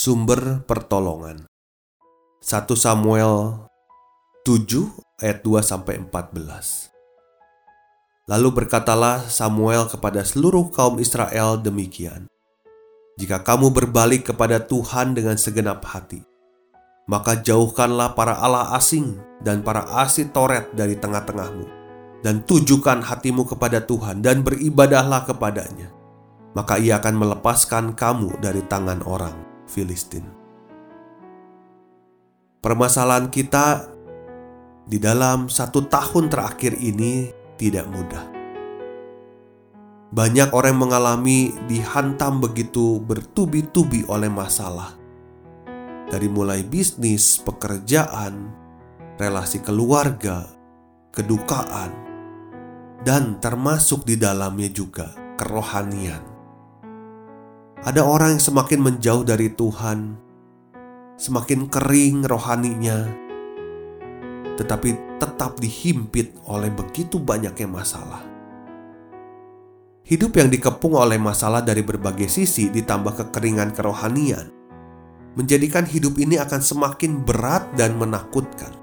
Sumber pertolongan. 1 Samuel 7 ayat 2 sampai 14 Lalu berkatalah Samuel kepada seluruh kaum Israel demikian. Jika kamu berbalik kepada Tuhan dengan segenap hati maka jauhkanlah para Allah asing dan para asi toret dari tengah-tengahmu dan tujukan hatimu kepada Tuhan dan beribadahlah kepadanya maka ia akan melepaskan kamu dari tangan orang Filistin. Permasalahan kita di dalam satu tahun terakhir ini tidak mudah. Banyak orang mengalami dihantam begitu bertubi-tubi oleh masalah. Dari mulai bisnis, pekerjaan, relasi keluarga, kedukaan, dan termasuk di dalamnya juga kerohanian. Ada orang yang semakin menjauh dari Tuhan, semakin kering rohaninya, tetapi tetap dihimpit oleh begitu banyaknya masalah. Hidup yang dikepung oleh masalah dari berbagai sisi ditambah kekeringan kerohanian menjadikan hidup ini akan semakin berat dan menakutkan.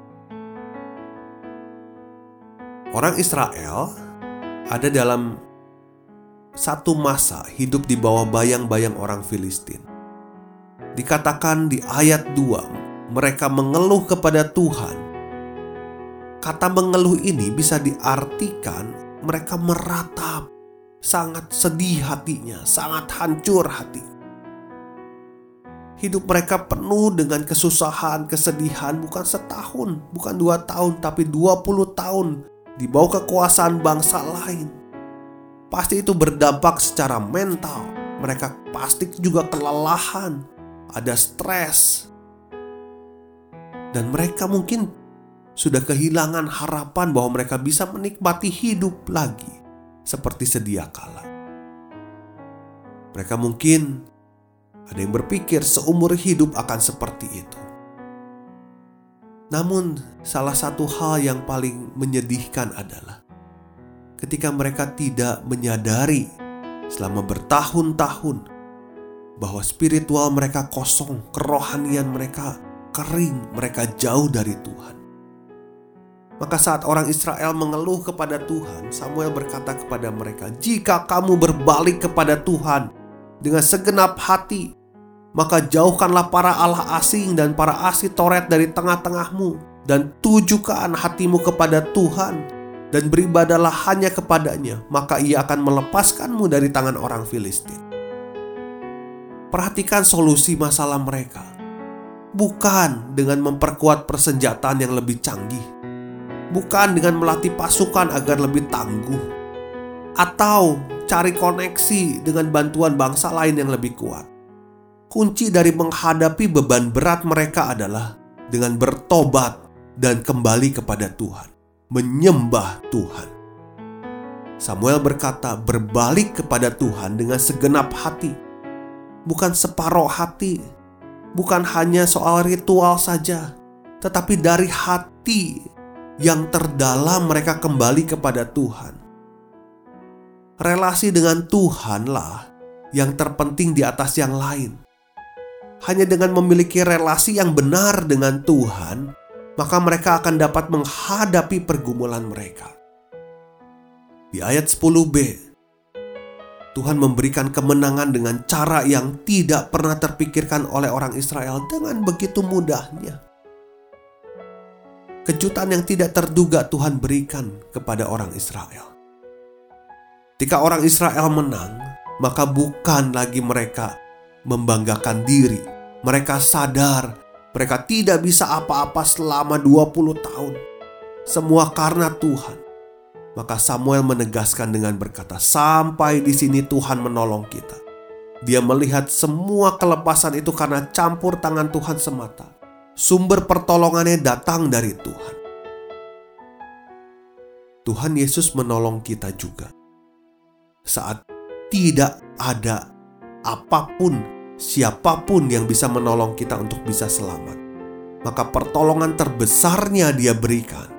Orang Israel ada dalam satu masa hidup di bawah bayang-bayang orang Filistin. Dikatakan di ayat 2, mereka mengeluh kepada Tuhan. Kata mengeluh ini bisa diartikan mereka meratap, sangat sedih hatinya, sangat hancur hati. Hidup mereka penuh dengan kesusahan, kesedihan, bukan setahun, bukan dua tahun, tapi dua puluh tahun di bawah kekuasaan bangsa lain Pasti itu berdampak secara mental. Mereka pasti juga kelelahan, ada stres. Dan mereka mungkin sudah kehilangan harapan bahwa mereka bisa menikmati hidup lagi seperti sedia kala. Mereka mungkin ada yang berpikir seumur hidup akan seperti itu. Namun, salah satu hal yang paling menyedihkan adalah ketika mereka tidak menyadari selama bertahun-tahun bahwa spiritual mereka kosong, kerohanian mereka kering, mereka jauh dari Tuhan. Maka saat orang Israel mengeluh kepada Tuhan, Samuel berkata kepada mereka, "Jika kamu berbalik kepada Tuhan dengan segenap hati, maka jauhkanlah para allah asing dan para asi toret dari tengah-tengahmu dan tujukan hatimu kepada Tuhan dan beribadalah hanya kepadanya, maka ia akan melepaskanmu dari tangan orang Filistin. Perhatikan solusi masalah mereka, bukan dengan memperkuat persenjataan yang lebih canggih, bukan dengan melatih pasukan agar lebih tangguh, atau cari koneksi dengan bantuan bangsa lain yang lebih kuat. Kunci dari menghadapi beban berat mereka adalah dengan bertobat dan kembali kepada Tuhan menyembah Tuhan. Samuel berkata, "Berbalik kepada Tuhan dengan segenap hati, bukan separuh hati, bukan hanya soal ritual saja, tetapi dari hati yang terdalam mereka kembali kepada Tuhan. Relasi dengan Tuhanlah yang terpenting di atas yang lain. Hanya dengan memiliki relasi yang benar dengan Tuhan, maka mereka akan dapat menghadapi pergumulan mereka. Di ayat 10b, Tuhan memberikan kemenangan dengan cara yang tidak pernah terpikirkan oleh orang Israel dengan begitu mudahnya. Kejutan yang tidak terduga Tuhan berikan kepada orang Israel. Ketika orang Israel menang, maka bukan lagi mereka membanggakan diri. Mereka sadar mereka tidak bisa apa-apa selama 20 tahun. Semua karena Tuhan. Maka Samuel menegaskan dengan berkata, "Sampai di sini Tuhan menolong kita." Dia melihat semua kelepasan itu karena campur tangan Tuhan semata. Sumber pertolongannya datang dari Tuhan. Tuhan Yesus menolong kita juga. Saat tidak ada apa pun, siapa pun yang bisa menolong kita untuk bisa selamat, maka pertolongan terbesarnya Dia berikan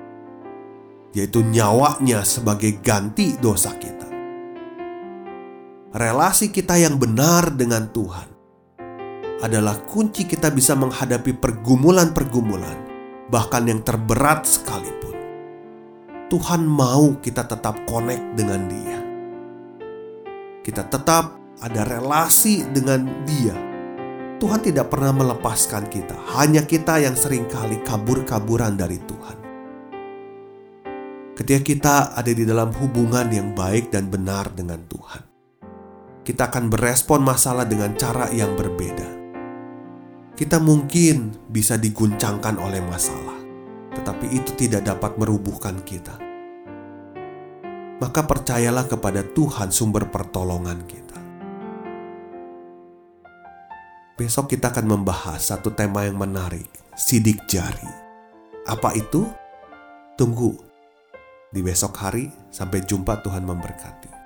yaitu nyawanya sebagai ganti dosa kita. Relasi kita yang benar dengan Tuhan adalah kunci kita bisa menghadapi pergumulan-pergumulan, bahkan yang terberat sekalipun. Tuhan mau kita tetap connect dengan Dia. Kita tetap ada relasi dengan Dia. Tuhan tidak pernah melepaskan kita, hanya kita yang sering kali kabur-kaburan dari Tuhan. Ketika kita ada di dalam hubungan yang baik dan benar dengan Tuhan, kita akan berespon masalah dengan cara yang berbeda. Kita mungkin bisa diguncangkan oleh masalah, tetapi itu tidak dapat merubuhkan kita. Maka percayalah kepada Tuhan, sumber pertolongan kita. Besok kita akan membahas satu tema yang menarik, sidik jari. Apa itu? Tunggu di besok hari. Sampai jumpa, Tuhan memberkati.